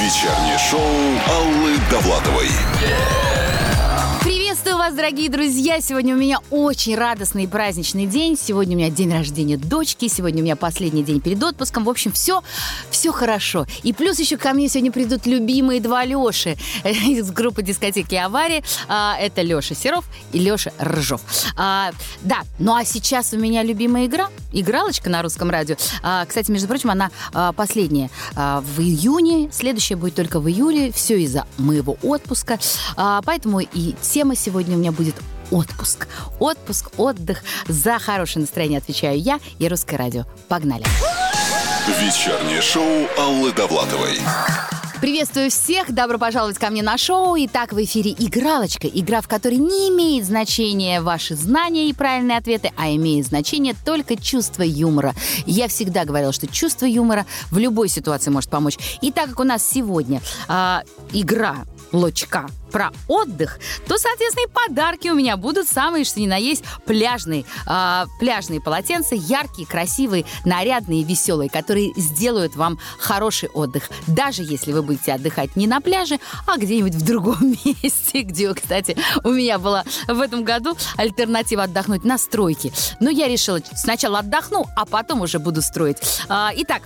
Вечернее шоу Аллы Довлатовой. Вас, дорогие друзья! Сегодня у меня очень радостный и праздничный день. Сегодня у меня день рождения дочки, сегодня у меня последний день перед отпуском. В общем, все, все хорошо. И плюс еще ко мне сегодня придут любимые два Леши из группы дискотеки «Авария». А, Это Леша Серов и Леша Рыжов. А, Да, ну а сейчас у меня любимая игра, игралочка на русском радио. А, Кстати, между прочим, она последняя в июне, следующая будет только в июле. Все из-за моего отпуска. Поэтому и тема сегодня у меня будет отпуск. Отпуск, отдых. За хорошее настроение отвечаю я и Русское радио. Погнали. Вечернее шоу Аллы Довлатовой. Приветствую всех, добро пожаловать ко мне на шоу. Итак, в эфире «Игралочка», игра, в которой не имеет значения ваши знания и правильные ответы, а имеет значение только чувство юмора. Я всегда говорила, что чувство юмора в любой ситуации может помочь. И так как у нас сегодня а, игра лочка про отдых, то, соответственно, и подарки у меня будут самые, что ни на есть, пляжные. А, пляжные полотенца, яркие, красивые, нарядные, веселые, которые сделают вам хороший отдых. Даже если вы будете отдыхать не на пляже, а где-нибудь в другом месте, где, кстати, у меня была в этом году альтернатива отдохнуть на стройке. Но я решила, сначала отдохну, а потом уже буду строить. А, итак,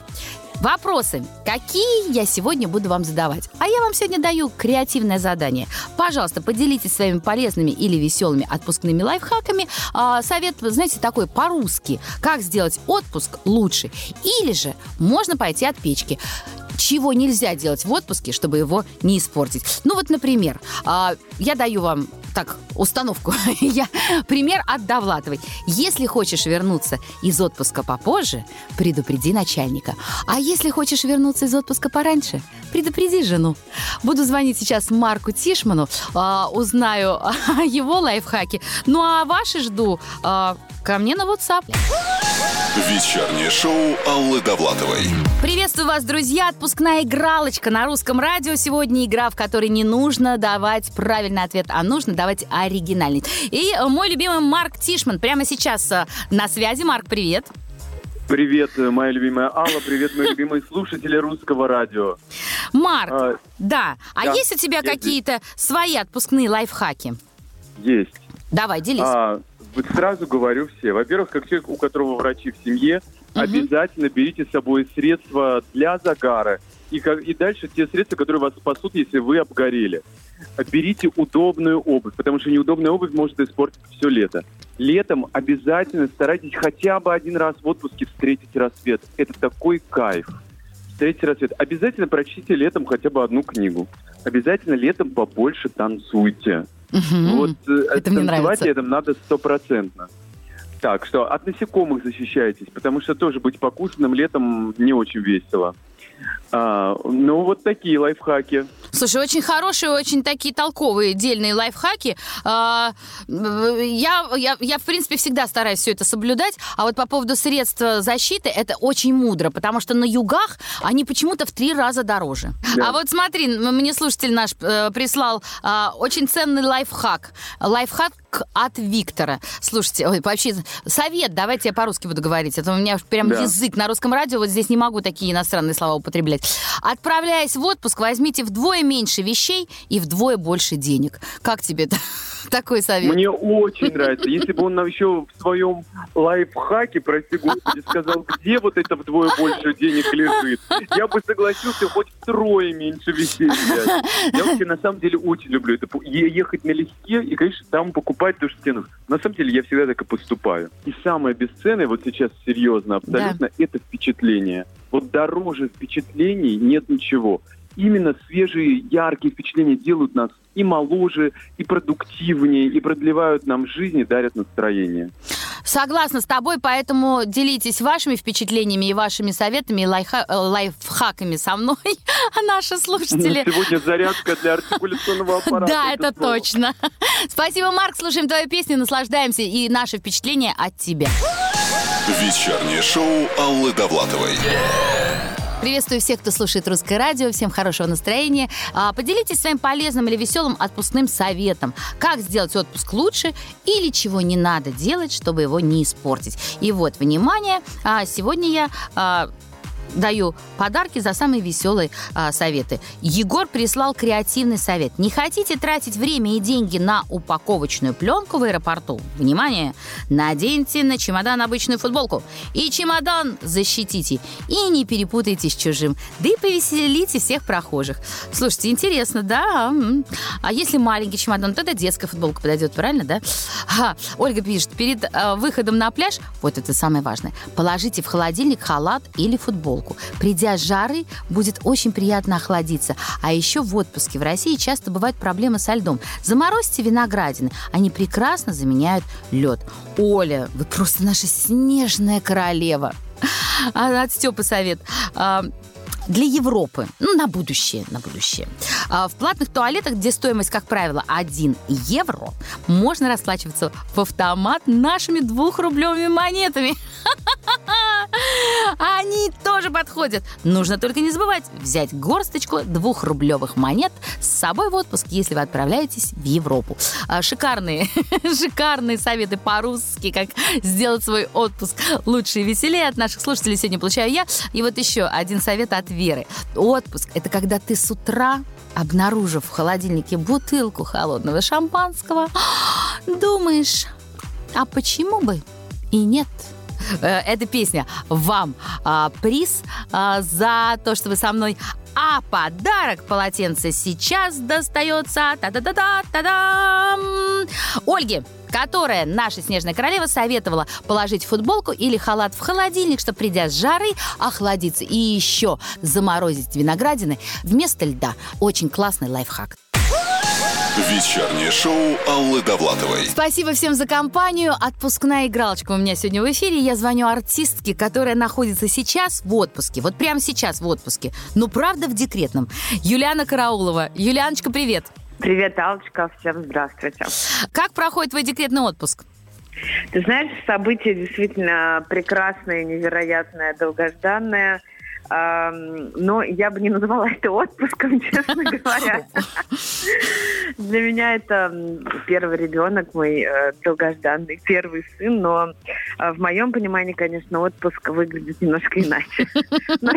Вопросы. Какие я сегодня буду вам задавать? А я вам сегодня даю креативное задание. Пожалуйста, поделитесь своими полезными или веселыми отпускными лайфхаками. А, совет, знаете, такой по-русски. Как сделать отпуск лучше? Или же можно пойти от печки чего нельзя делать в отпуске, чтобы его не испортить. Ну вот, например, а, я даю вам так, установку. Я пример от Довлатовой. Если хочешь вернуться из отпуска попозже, предупреди начальника. А если хочешь вернуться из отпуска пораньше, предупреди жену. Буду звонить сейчас Марку Тишману, а, узнаю о его лайфхаке. Ну а ваши жду а, ко мне на WhatsApp. Вечернее шоу Аллы Довлатовой. Приветствую вас, друзья! Отпускная игралочка на русском радио. Сегодня игра, в которой не нужно давать правильный ответ, а нужно давать оригинальный. И э, мой любимый Марк Тишман прямо сейчас э, на связи. Марк, привет! Привет, э, моя любимая Алла, привет, мои любимые слушатели русского радио. Марк, А, да. А да, есть у тебя какие-то свои отпускные лайфхаки? Есть. Давай, делись. А, вот сразу говорю все. Во-первых, как человек, у которого врачи в семье, Мгм. обязательно берите с собой средства для загара. И, как- и дальше те средства, которые вас спасут, если вы обгорели. Берите удобную обувь, потому что неудобная обувь может испортить все лето. Летом обязательно старайтесь хотя бы один раз в отпуске встретить рассвет. Это такой кайф. Встретить рассвет. Обязательно прочтите летом хотя бы одну книгу. Обязательно летом побольше танцуйте. Мгм. Вот э, Это мне танцевать нравится. летом надо стопроцентно. Так, что от насекомых защищайтесь, потому что тоже быть покусанным летом не очень весело. А, ну, вот такие лайфхаки. Слушай, очень хорошие, очень такие толковые, дельные лайфхаки. А, э, Я, я, я, в принципе, всегда стараюсь все это соблюдать. А вот по поводу средств защиты, это очень мудро, потому что на югах они почему-то в три раза дороже. Да. А вот смотри, мне слушатель наш э, прислал а, очень ценный лайфхак. Лайфхак от Виктора. Слушайте, ой, вообще совет, давайте я по-русски буду говорить. Это у меня прям Да. язык на русском радио, вот здесь не могу такие иностранные слова употреблять. Отправляясь в отпуск, возьмите вдвое меньше вещей и вдвое больше денег. Как тебе это? такой совет? Мне очень нравится. Если бы он нам еще в своем лайфхаке, прости господи, сказал, где вот это вдвое больше денег лежит, я бы согласился хоть втрое меньше вещей взять. Я вообще на самом деле очень люблю это. е- Ехать налегке и, конечно, там покупать то, что тебе нужно. На самом деле я всегда так и поступаю. И самое бесценное, вот сейчас серьезно, абсолютно, это впечатление. Вот дороже впечатлений нет ничего. Именно свежие, яркие впечатления делают нас и моложе, и продуктивнее, и продлевают нам жизнь и дарят настроение. Согласна с тобой, поэтому делитесь вашими впечатлениями и вашими советами и лайфха- э, лайфхаками со мной, наши слушатели. Ну, Сегодня зарядка для артикуляционного аппарата. Да, это точно. Спасибо, Марк. Слушаем твою песню, наслаждаемся и наши впечатления от тебя. Вечернее шоу Аллы Довлатовой. Приветствую всех, кто слушает русское радио. Всем хорошего настроения. А, поделитесь своим полезным или веселым отпускным советом. Как сделать отпуск лучше или чего не надо делать, чтобы его не испортить. И вот, внимание, а, сегодня я а, даю подарки за самые веселые а, советы. Егор прислал креативный совет. Не хотите тратить время и деньги на упаковочную пленку в аэропорту? Внимание! Наденьте на чемодан обычную футболку. И чемодан защитите. И не перепутайте с чужим. Да и повеселите всех прохожих. Слушайте, интересно, да? А если маленький чемодан, то это детская футболка подойдет, правильно, да? А, Ольга пишет, перед э, выходом на пляж, вот это самое важное, положите в холодильник халат или футболку футболку. Придя с жары, будет очень приятно охладиться. А еще в отпуске в России часто бывают проблемы со льдом. Заморозьте виноградины. Они прекрасно заменяют лед. Оля, вы просто наша снежная королева. А от Степы совет. Для Европы, ну, на будущее, на будущее. А в платных туалетах, где стоимость, как правило, 1 евро, можно расплачиваться в автомат нашими двухрублевыми монетами. Они тоже подходят. Нужно только не забывать взять горсточку двухрублевых монет с собой в отпуск, если вы отправляетесь в Европу. А, шикарные, шикарные советы по-русски, как сделать свой отпуск лучше и веселее от наших слушателей сегодня получаю я. И вот еще один совет от Веры. Отпуск – это когда ты с утра обнаружив в холодильнике бутылку холодного шампанского, думаешь, а почему бы и нет? Э, эта песня вам а, приз а, за то, что вы со мной. А подарок полотенце сейчас достается та-да-да-да-та-дам! Ольге, которая наша снежная королева советовала положить футболку или халат в холодильник, чтобы, придя с жары, охладиться. И еще заморозить виноградины вместо льда. Очень классный лайфхак. Вечернее шоу Аллы Довлатовой. Спасибо всем за компанию. Отпускная игралочка у меня сегодня в эфире. Я звоню артистке, которая находится сейчас в отпуске. Вот прямо сейчас в отпуске. Но правда в декретном. Юлиана Караулова. Юлианочка, привет. Привет, Алочка. Всем здравствуйте. Как проходит твой декретный отпуск? Ты знаешь, событие действительно прекрасное, невероятное, долгожданное. Но я бы не называла это отпуском, честно говоря. Для меня это первый ребенок, мой э, долгожданный первый сын, но э, в моем понимании, конечно, отпуск выглядит немножко иначе. Но,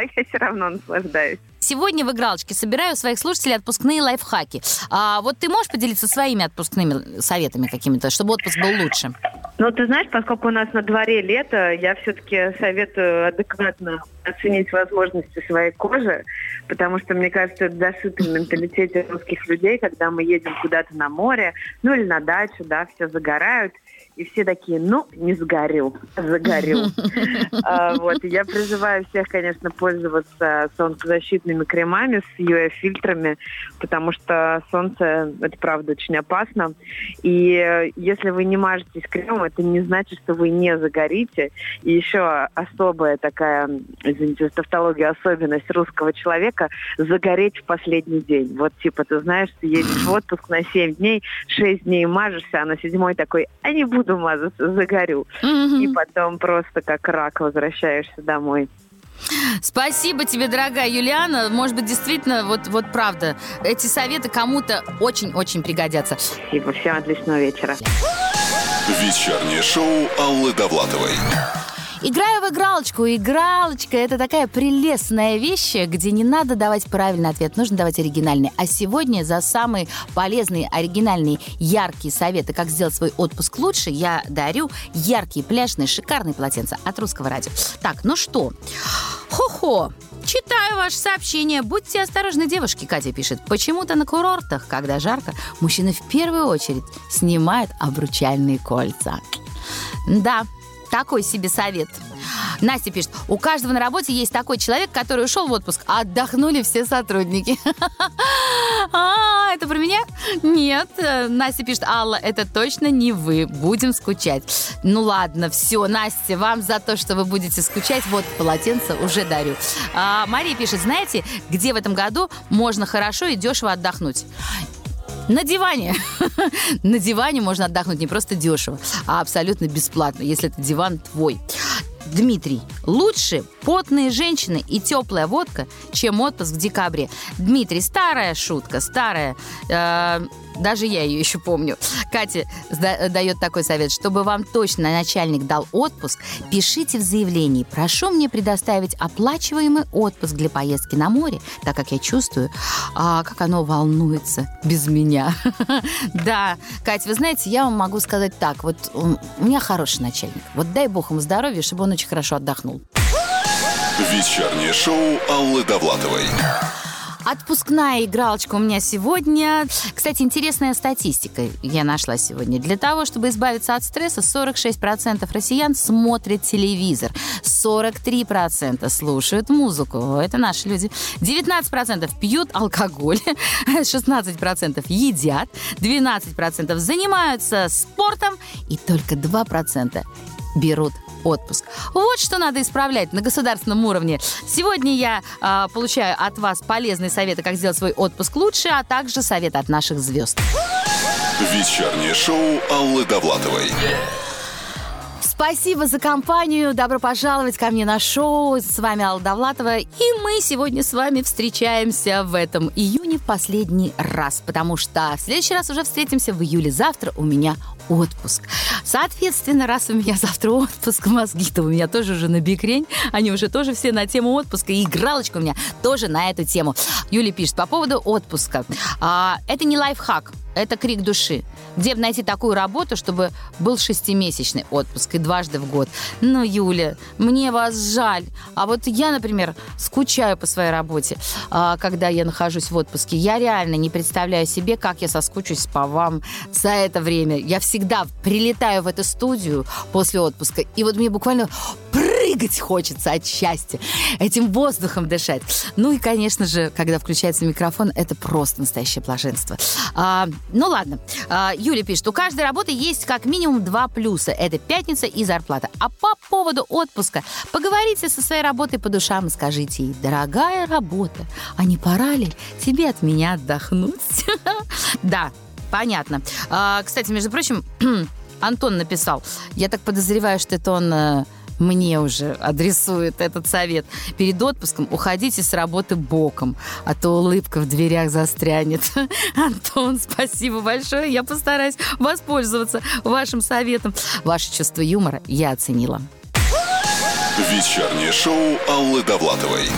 я все равно наслаждаюсь. Сегодня в игралочке собираю своих слушателей отпускные лайфхаки. А вот ты можешь поделиться своими отпускными советами какими-то, чтобы отпуск был лучше? Ну, ты знаешь, поскольку у нас на дворе лето, я все-таки советую адекватно оценить возможности своей кожи, потому что, мне кажется, это зашито в менталитете русских людей, когда мы едем куда-то на море, ну или на дачу, да, все загорают, и все такие, ну, не сгорю, загорю. а, вот, я призываю всех, конечно, пользоваться солнцезащитными кремами с UV-фильтрами, потому что солнце, это правда очень опасно. И если вы не мажетесь кремом, это не значит, что вы не загорите. И еще особая такая, извините, тавтология, особенность русского человека – загореть в последний день. Вот, типа, ты знаешь, ты едешь в отпуск на 7 дней, 6 дней мажешься, а на седьмой такой, а не буду буду мазаться, загорю. Mm-hmm. И потом просто как рак возвращаешься домой. Спасибо тебе, дорогая Юлиана. Может быть, действительно, вот, вот правда, эти советы кому-то очень-очень пригодятся. Спасибо. Всем отличного вечера. Вечернее шоу Аллы Довлатовой. Играю в игралочку. Игралочка – это такая прелестная вещь, где не надо давать правильный ответ, нужно давать оригинальный. А сегодня за самые полезные, оригинальные, яркие советы, как сделать свой отпуск лучше, я дарю яркие, пляжные, шикарные полотенца от Русского радио. Так, ну что? Хо-хо! Читаю ваше сообщение. Будьте осторожны, девушки, Катя пишет. Почему-то на курортах, когда жарко, мужчины в первую очередь снимают обручальные кольца. Да, такой себе совет. Настя пишет, у каждого на работе есть такой человек, который ушел в отпуск, а отдохнули все сотрудники. А, это про меня? Нет. Настя пишет, Алла, это точно не вы. Будем скучать. Ну ладно, все, Настя, вам за то, что вы будете скучать, вот полотенце уже дарю. А, Мария пишет, знаете, где в этом году можно хорошо и дешево отдохнуть? На диване. На диване можно отдохнуть не просто дешево, а абсолютно бесплатно, если это диван твой. Дмитрий, лучше потные женщины и теплая водка, чем отпуск в декабре. Дмитрий, старая шутка, старая. Э, даже я ее еще помню. Катя дает такой совет. Чтобы вам точно начальник дал отпуск, пишите в заявлении. Прошу мне предоставить оплачиваемый отпуск для поездки на море, так как я чувствую, а, как оно волнуется без меня. Да, Катя, вы знаете, я вам могу сказать так. Вот у меня хороший начальник. Вот дай бог ему здоровья, чтобы он очень хорошо отдохнул. Вечернее шоу Аллы Довлатовой. Отпускная игралочка у меня сегодня. Кстати, интересная статистика я нашла сегодня. Для того, чтобы избавиться от стресса, 46% россиян смотрят телевизор, 43% слушают музыку. Это наши люди. 19% пьют алкоголь, 16% едят, 12% занимаются спортом и только 2% берут отпуск. Вот что надо исправлять на государственном уровне. Сегодня я э, получаю от вас полезные советы, как сделать свой отпуск лучше, а также советы от наших звезд. Вечернее шоу Аллы Довлатовой. Спасибо за компанию. Добро пожаловать ко мне на шоу. С вами Алла Довлатова. И мы сегодня с вами встречаемся в этом июне в последний раз, потому что в следующий раз уже встретимся в июле. Завтра у меня отпуск. Соответственно, раз у меня завтра отпуск, мозги-то у меня тоже уже на бикрень, они уже тоже все на тему отпуска, и игралочка у меня тоже на эту тему. Юля пишет по поводу отпуска. А, это не лайфхак, это крик души. Где найти такую работу, чтобы был шестимесячный отпуск и дважды в год? Ну, Юля, мне вас жаль. А вот я, например, скучаю по своей работе, а, когда я нахожусь в отпуске. Я реально не представляю себе, как я соскучусь по вам за это время. Я всегда прилетаю в эту студию после отпуска, и вот мне буквально прыгать хочется от счастья, этим воздухом дышать. Ну и, конечно же, когда включается микрофон, это просто настоящее блаженство. А, ну ладно. А, Юля пишет, у каждой работы есть как минимум два плюса. Это пятница и зарплата. А по поводу отпуска, поговорите со своей работой по душам и скажите ей, дорогая работа, а не пора ли тебе от меня отдохнуть? Да, понятно. А, Кстати, между прочим, Антон написал, я так подозреваю, что это он э, мне уже адресует этот совет. Перед отпуском уходите с работы боком, а то улыбка в дверях застрянет. Антон, спасибо большое. Я постараюсь воспользоваться вашим советом. Ваше чувство юмора я оценила. Вечернее шоу Аллы Довлатовой.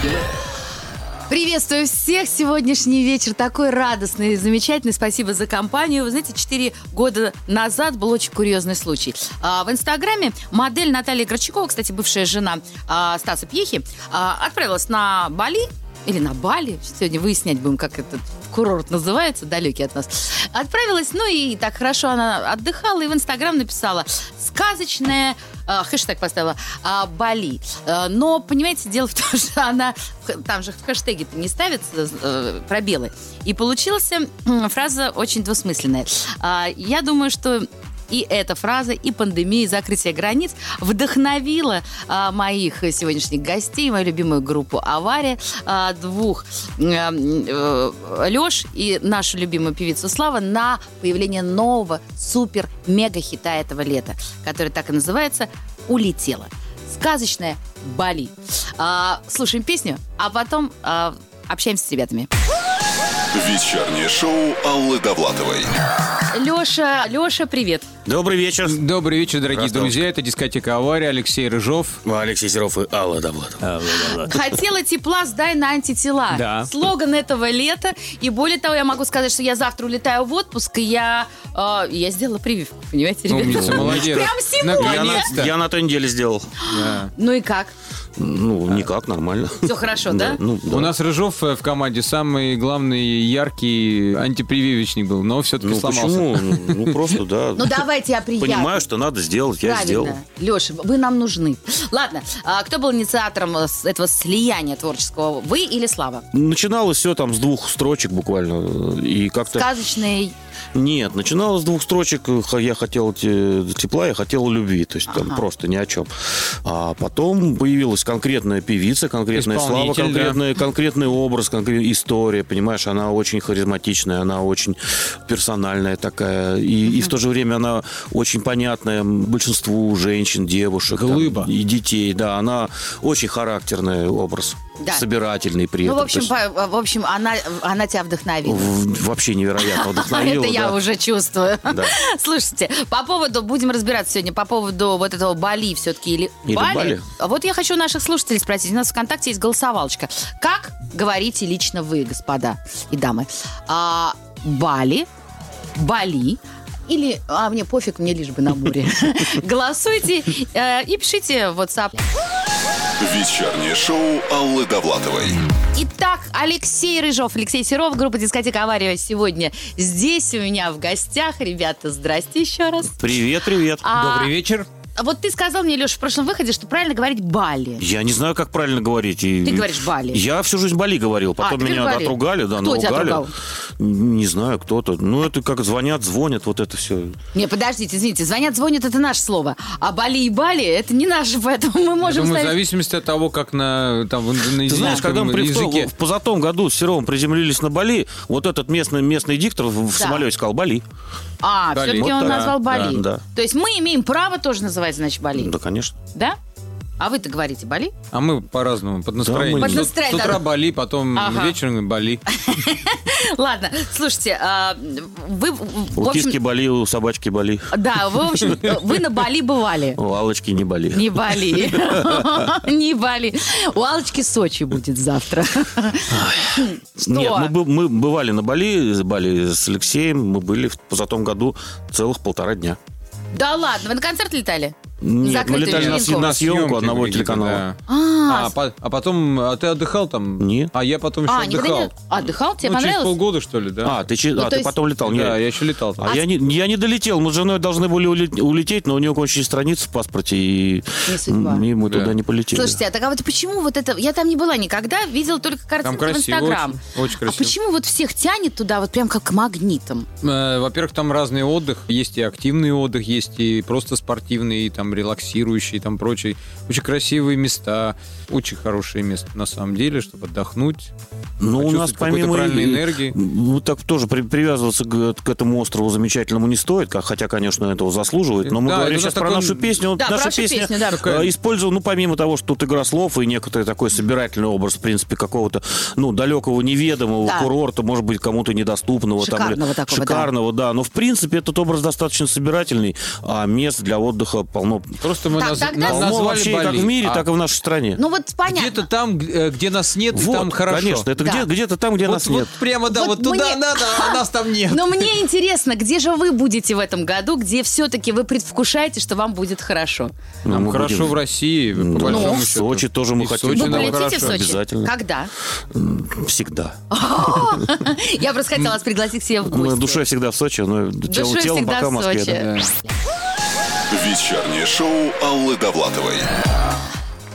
Приветствую всех! Сегодняшний вечер такой радостный и замечательный. Спасибо за компанию. Вы знаете, 4 года назад был очень курьезный случай. А, в Инстаграме модель Наталья Горчакова, кстати, бывшая жена а, Стаса Пьехи, а, отправилась на Бали или на Бали, сегодня выяснять будем, как этот курорт называется, далекий от нас, отправилась, ну и так хорошо она отдыхала, и в Инстаграм написала «сказочная», хэштег поставила а, «Бали». Э, но, понимаете, дело в том, что она, там же в хэштеге-то не ставятся э, пробелы, и получилась фраза очень двусмысленная. А, я думаю, что и эта фраза, и пандемия, и закрытие границ вдохновила а, моих сегодняшних гостей, мою любимую группу «Авария», а, двух э, Леш и нашу любимую певицу Слава на появление нового супер-мега-хита этого лета, который так и называется «Улетела». Сказочная Бали. А, слушаем песню, а потом а, общаемся с ребятами. Вечернее шоу Аллы Довлатовой. Леша, Леша, привет. Добрый вечер. Добрый вечер, дорогие Здравствуйте. друзья. Это дискотека «Авария», Алексей Рыжов. Алексей Серов и Алла Довлатова. Хотела тепла, сдай на антитела. Да. Слоган этого лета. И более того, я могу сказать, что я завтра улетаю в отпуск, и я, э, я сделала прививку, понимаете, ребята? Умница, молодец. Прям сегодня. Я на, я на той неделе сделал. Да. Ну и как? Ну, никак, нормально. Все хорошо, да? Ну, да. У нас Рыжов э, в команде самый главный яркий антипрививочник был, но все-таки Ну, сломался. почему? Ну, ну, просто, да. Ну давайте я приятно. Понимаю, что надо сделать, я сделал. Леша, вы нам нужны. Ладно, а кто был инициатором э, этого слияния творческого? Вы или Слава? Начиналось все там с двух строчек буквально. И как-то... Сказочный. Нет, начиналось с двух строчек. Я хотел те- тепла, я хотел любви. То есть там Ага. просто ни о чем. А потом появилась конкретная певица, конкретная слава, Исполнитель, да. конкретный, конкретный образ, конкретная история. Понимаешь, она очень харизматичная, она очень персональная такая. И, и в то же время она очень понятная большинству женщин, девушек. там, Глыба. и детей, да. Она очень характерный образ. Да. Собирательный при Ну, этом. в общем, есть по- в общем, она, она тебя вдохновила. в- вообще невероятно вдохновила. Это я уже чувствую. Слушайте, по поводу, будем разбираться сегодня по поводу вот этого Бали все-таки или, Бали. А Вот я хочу наших слушателей спросить. У нас в ВКонтакте есть голосовалочка. Как говорите лично вы, господа и дамы? А, Бали, Бали или, а мне пофиг, мне лишь бы на море. Голосуйте э, и пишите в WhatsApp. Вечернее шоу Аллы Довлатовой. Итак, Алексей Рыжов, Алексей Серов, группа «Дискотека Авария» сегодня здесь у меня в гостях. Ребята, здрасте еще раз. Привет, привет. А, Добрый вечер. Вот ты сказал мне, Леша, в прошлом выходе, что правильно говорить «Бали». Я не знаю, как правильно говорить. И- Ты говоришь «Бали». Я всю жизнь Бали говорил, потом ты меня Бали. отругали, да, Кто тебя наругали. отругал? Не знаю, кто-то. Ну, это как звонят, звонят, вот это все. Не, подождите, извините, звонят, звонят, это наше слово. А Бали и Бали, это не наше, поэтому мы можем Думаю, в ставить... зависимости от того, как на там в Ты знаешь, когда мы при- языке. в позатом году с Серовым приземлились на Бали, вот этот местный, местный диктор в, в Да. самолете сказал Бали. А, Бали. все-таки Вот он назвал Да, Бали. да. То есть мы имеем право тоже называть, значит, Бали. Да, конечно. Да? А вы-то говорите Бали? А мы по-разному, под настроение. мы- Под С- настроение, С утра да. Бали, потом Ага. вечером Бали. Ладно, слушайте, а, вы, в У киски Бали, у собачки Бали. да, вы, в общем, вы на Бали бывали. У Аллочки не Бали. Не Бали. Не Бали. У Алочки Сочи будет завтра. Нет, мы, бы- мы бывали на Бали, с Бали с Алексеем, мы были в позатом году целых полтора дня. Да ладно, вы на концерт летали? Нет, мы летали на, вечеринку. на съемку съемки одного какие-то, телеканала. да. А, А, по- а потом, а ты отдыхал там? Нет. А я потом еще а, никогда отдыхал. не... Отдыхал? Тебе Ну, через понравилось? полгода, что ли, да? А, ты, че- Ну, а, то ты есть- потом летал? Нет. Да, я еще летал там. А я не, я не долетел. Мы с женой должны были уле- улететь, но у нее кончились страницы в паспорте, и, Не судьба. и мы Да. туда не полетели. Слушайте, а так а вот почему вот это... Я там не была никогда, видела только Там картинки в красиво, Инстаграм. очень, очень А красиво. почему вот всех тянет туда вот прям как к магнитам? Э, Во-первых, там разный отдых. Есть и активный отдых, есть и просто спортивный, и там релаксирующий, там прочий. Очень красивые места, очень хорошие места на самом деле, чтобы отдохнуть. Ну, у нас помимо правильной энергии. Ну, так тоже при- привязываться к, к этому острову замечательному не стоит, как- хотя, конечно, этого заслуживает. Но мы Да, говорим сейчас такой- про нашу песню. Да, Наша песня песню, да. э, использовала, ну, помимо того, что тут игра слов и некоторый такой собирательный образ, в принципе, какого-то, ну, далекого неведомого Да. курорта, может быть, кому-то недоступного. там, или- Шикарного такого, да. Шикарного, да. Но, в принципе, этот образ достаточно собирательный, а мест для отдыха полно. Просто мы Так, наз- тогда- на- Полно назвали вообще Бали. как в мире, А так и в нашей стране. Ну вот понятно. Где-то там, э, где нас нет, и вот, там хорошо. конечно, это Да. где, где-то там, где вот, нас вот нет. прямо, да, Вот вот, туда мне- надо, а нас там нет. Но мне интересно, где же вы будете в этом году, где все-таки вы предвкушаете, что вам будет хорошо? Ну, Нам мы хорошо будем- в России, Ну, по большому в. Сочи тоже мы И в хотим. Сочи Вы полетите в хорошо. Сочи? Обязательно. Когда? Всегда. Я просто хотела вас пригласить к себе в Мы гости. душой всегда в Сочи, но телом, Душой телом пока в в Москве. Вечернее шоу Аллы Довлатовой.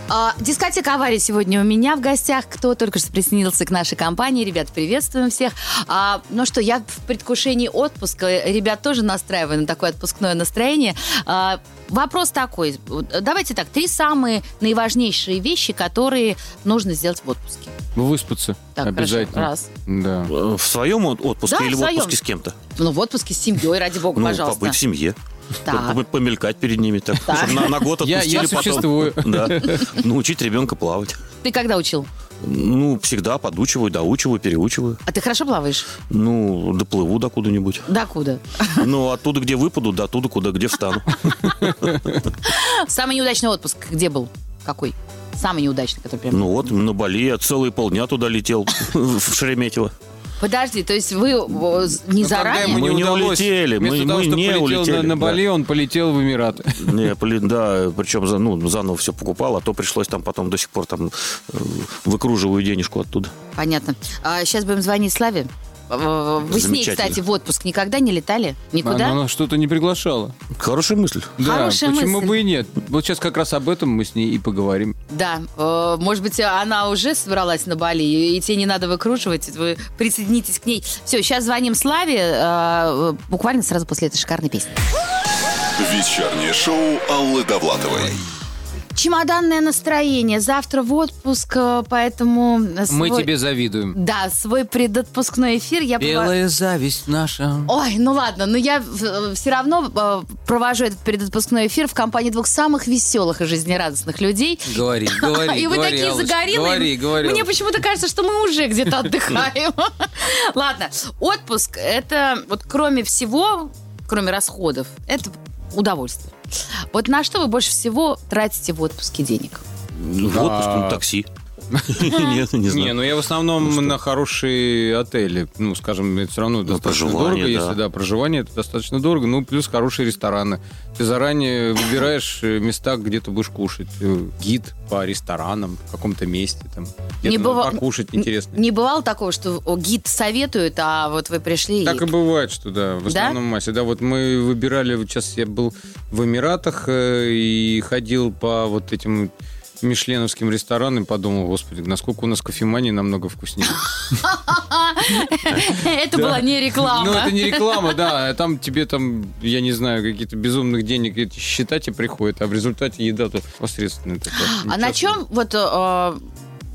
А, дискотека аварии сегодня у меня в гостях. Кто только что присоединился к нашей компании. Ребят, приветствуем всех. А, ну что, я в предвкушении отпуска. Ребят тоже настраиваю на такое отпускное настроение. А, вопрос такой. Давайте так. Три самые наиважнейшие вещи, которые нужно сделать в отпуске. Выспаться Так, обязательно. хорошо. Раз. Да. Э, В своем от- отпуске Да, или в в своем. отпуске с кем-то? Ну, в отпуске с семьей, ради бога, Ну, пожалуйста. побыть в семье. Так. Помелькать перед ними. Так, Так. чтобы на, на год Я- отпустили я потом. существую. Да. Научить ребенка плавать. Ты когда учил? Ну, всегда подучиваю, доучиваю, переучиваю. А ты хорошо плаваешь? Ну, доплыву до куда-нибудь. Докуда? Ну, оттуда, где выпаду, до оттуда, куда, где встану. Самый неудачный отпуск где был? Какой? Самый неудачный, который прям... Ну вот, на Бали я целые полдня туда летел, в Шереметьево. Подожди, то есть вы не Ну, когда заранее? ему Мы не удалось, улетели, вместо мы- того, мы не полетел улетели, на, на да. Бали, он полетел в Эмираты. Не, блин, да, причем за- ну, заново все покупал, а то пришлось там потом до сих пор там э, выкруживаю денежку оттуда. Понятно. А сейчас будем звонить Славе. Вы с ней, кстати, в отпуск никогда не летали? Никуда? Она, она что-то не приглашала. Хорошая мысль. Да, Хорошая почему мысль. бы и нет? Вот сейчас как раз об этом мы с ней и поговорим. Да. Э, Может быть, она уже собралась на Бали, и тебе не надо выкручивать, вы присоединитесь к ней. Все, сейчас звоним Славе, э, буквально сразу после этой шикарной песни. Вечернее шоу Аллы Довлатовой. Чемоданное настроение. Завтра в отпуск, э, поэтому... Мы свой- тебе завидуем. Да, свой предотпускной эфир я... Белая зависть наша. Ой, ну ладно, но я все равно э, провожу этот предотпускной эфир в компании двух самых веселых и жизнерадостных людей. Говори, говори, И вы говори, такие Аллочка, загорелые. Говори, говори. Мне почему-то кажется, что мы уже где-то отдыхаем. Ладно, отпуск – это вот кроме всего, кроме расходов, это удовольствие. Вот на что вы больше всего тратите в отпуске денег? В отпуск, ну, такси. Нет, не Не, знаю. ну я в основном на хорошие отели. Ну, скажем, это все равно достаточно проживание, дорого. Если да, проживание это достаточно дорого. Ну, плюс хорошие рестораны. Ты заранее выбираешь э, места, где ты будешь кушать. Э, Гид по ресторанам в каком-то месте. Там, Не быва- покушать интересно. Не бывало такого, что гид советует, а вот вы пришли Так и бывает, что да, в основном массе. Да, вот мы выбирали, вот сейчас я был в Эмиратах э, и ходил по вот этим мишленовским ресторанам, подумал, господи, насколько у нас кофемания намного вкуснее. Это была не реклама. Ну, это не реклама, да. Там тебе там, я не знаю, какие-то безумных денег эти счета тебе приходят, а в результате еда то посредственная такая. А на чем вот э,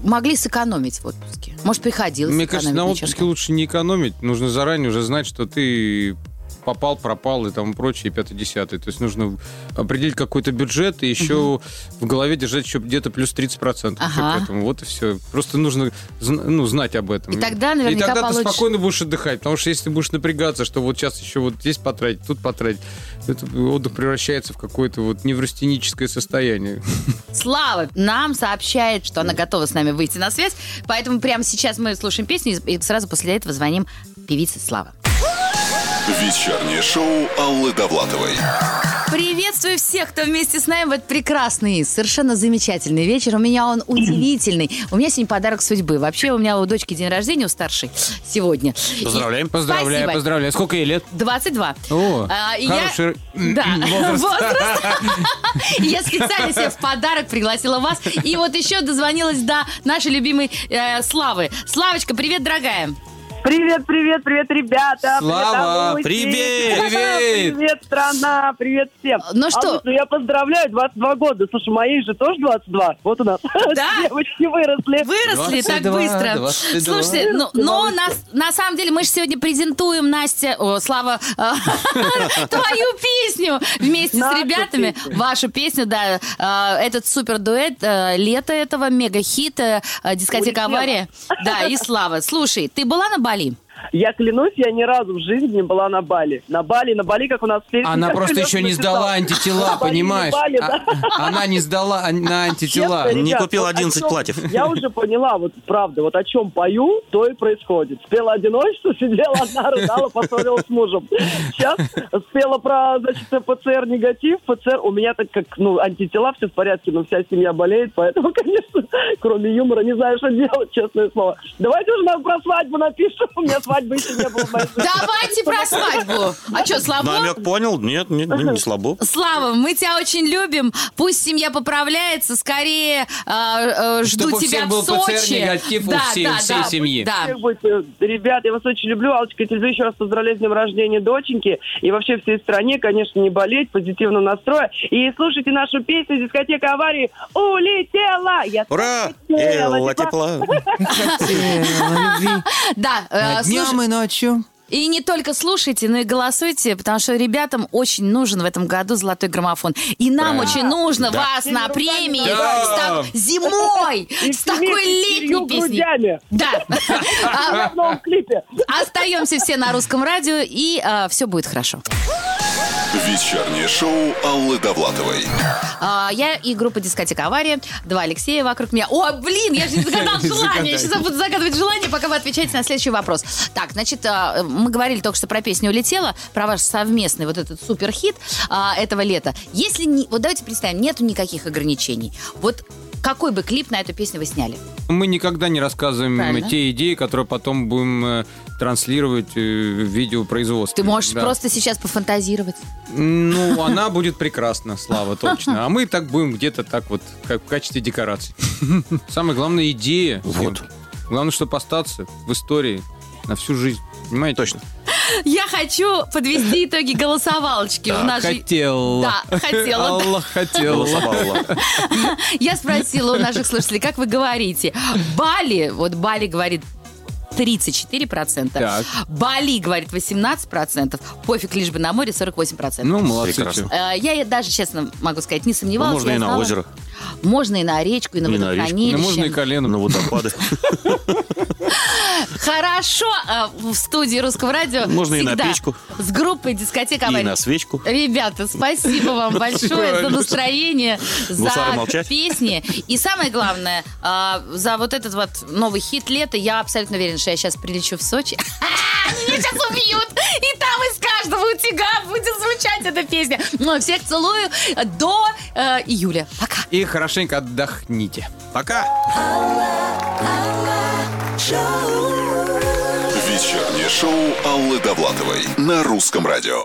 могли сэкономить в отпуске? Может, приходилось Мне кажется, на отпуске лучше не экономить. Нужно заранее уже знать, что ты попал, пропал и тому прочее, и пятое, десятое. То есть нужно определить какой-то бюджет и еще в голове держать еще где-то плюс 30% ещё Ага. к этому. Вот и все. Просто нужно ну, знать об этом. И тогда наверняка И тогда получишь- ты спокойно будешь отдыхать. Потому что если ты будешь напрягаться, что вот сейчас еще вот здесь потратить, тут потратить, это отдых превращается в какое-то вот неврастеническое состояние. Слава нам сообщает, что она готова с нами выйти на связь. Поэтому прямо сейчас мы слушаем песню и сразу после этого звоним певице Слава. Вечернее шоу Аллы Довлатовой. Приветствую всех, кто вместе с нами в этот прекрасный, совершенно замечательный вечер. У меня он удивительный. У меня сегодня подарок судьбы. Вообще у меня у дочки день рождения, у старшей, сегодня. Поздравляем. Поздравляю, Спасибо. поздравляю. Сколько ей лет? 22. О, А, и я- хороший Да, возраст. Я специально себе в подарок пригласила вас. И вот еще дозвонилась до нашей любимой э, Славы. Славочка, привет, дорогая. Привет, привет, привет, ребята! Слава, привет, привет! Привет, страна! Привет всем! Ну что? Ну я поздравляю, 22 года. Слушай, моей же тоже 22. Вот у нас. Да? Девочки выросли. Выросли так 22, быстро. 22. Слушайте, ну, но на, на самом деле мы же сегодня презентуем, Настя, о, Слава, э, твою песню вместе с ребятами. Вашу песню, да. э, Этот супер дуэт, э, лето этого, мега-хит, э, дискотека Ой, «Авария». Да, и Слава. Слушай, ты была на Бали? Я клянусь, я ни разу в жизни не была на Бали. На Бали, на Бали, как у нас в песне, Она как просто еще не написал. сдала антитела, Бали, понимаешь? А-. Она не сдала на антитела. Честно, Не ребят, купил вот о 11 чем- платьев. Я уже поняла, вот правда, вот о чем пою, то и происходит. Спела одиночество, сидела одна, рыдала, поссорилась с мужем. Сейчас спела про, значит, ПЦР негатив, ПЦР, у меня так как, ну, антитела, все в порядке, но вся семья болеет, поэтому, конечно, кроме юмора, не знаю, что делать, честное слово. Давайте уже нам про свадьбу напишем, у меня свадьбы еще не было в моей жизни. Давайте про свадьбу. А что, слабо? Намек понял? Нет, нет, не слабо. Слава, мы тебя очень любим. Пусть семья поправляется. Скорее э, э, жду Чтобы тебя в был Сочи. ПЦР-негатив у всей- всей семьи. Да. Всех будет, э, Ребят, я вас очень люблю. Алочка, я тебя еще раз поздравляю с днем рождения доченьки. И вообще всей стране, конечно, не болеть, позитивного настроя. И слушайте нашу песню «Дискотека аварии» «Улетела!» Я Ура! хотела Элла тепла. тепла. Да, э, Днем и ночью. И не только слушайте, но и голосуйте, потому что ребятам очень нужен в этом году золотой граммофон. И нам Да. очень нужно Да. вас Всеми на премии Да. с так- зимой, И с такой летней песней. грудями. Да. А, В новом клипе. Остаемся все на русском радио, и все будет хорошо. Вечернее шоу Аллы Довлатовой. А, я и группа «Дискотека Авария». Два Алексея вокруг меня. О, блин, я же не загадала желание. Я сейчас буду загадывать желание, пока вы отвечаете на следующий вопрос. Так, значит, а, мы говорили только что про песню «Улетела», про ваш совместный вот этот суперхит а, этого лета. Если не... Вот давайте представим, нету никаких ограничений. Вот какой бы клип на эту песню вы сняли? Мы никогда не рассказываем Правильно. те идеи, которые потом будем э, транслировать э, в видеопроизводстве. Ты можешь Да. просто сейчас пофантазировать. Ну, она будет прекрасна, Слава, точно. А мы так будем где-то так вот, как в качестве декораций. Самая главная идея. Вот. Главное, чтобы остаться в истории на всю жизнь. Понимаете? Точно. Я хочу подвести итоги голосовалочки в нашей... Хотел. Да, хотела. Аллах хотел. Голосовала. Я спросила у наших слушателей, как вы говорите? Бали, вот Бали говорит 34%. Так. Бали говорит 18%. Пофиг, лишь бы на море 48%. Ну, молодцы. Э, Я даже, честно могу сказать, не Ну, сомневалась. можно я и на знала. озеро, Можно и на речку, и на И на речку. водохранилище. Можно и коленом. на водопады. Хорошо, э, в студии Русского радио Можно и на печку. С группой дискотека И на свечку. Ребята, спасибо вам большое за настроение, за песни. И самое главное, а, за вот этот вот новый хит лета. Я абсолютно уверена, что я сейчас прилечу в Сочи. Меня сейчас убьют. И там из каждого утюга будет звучать эта песня. Ну, всех целую до э, июля. Пока. И хорошенько отдохните. Пока. Вечернее шоу Аллы Довлатовой на русском радио.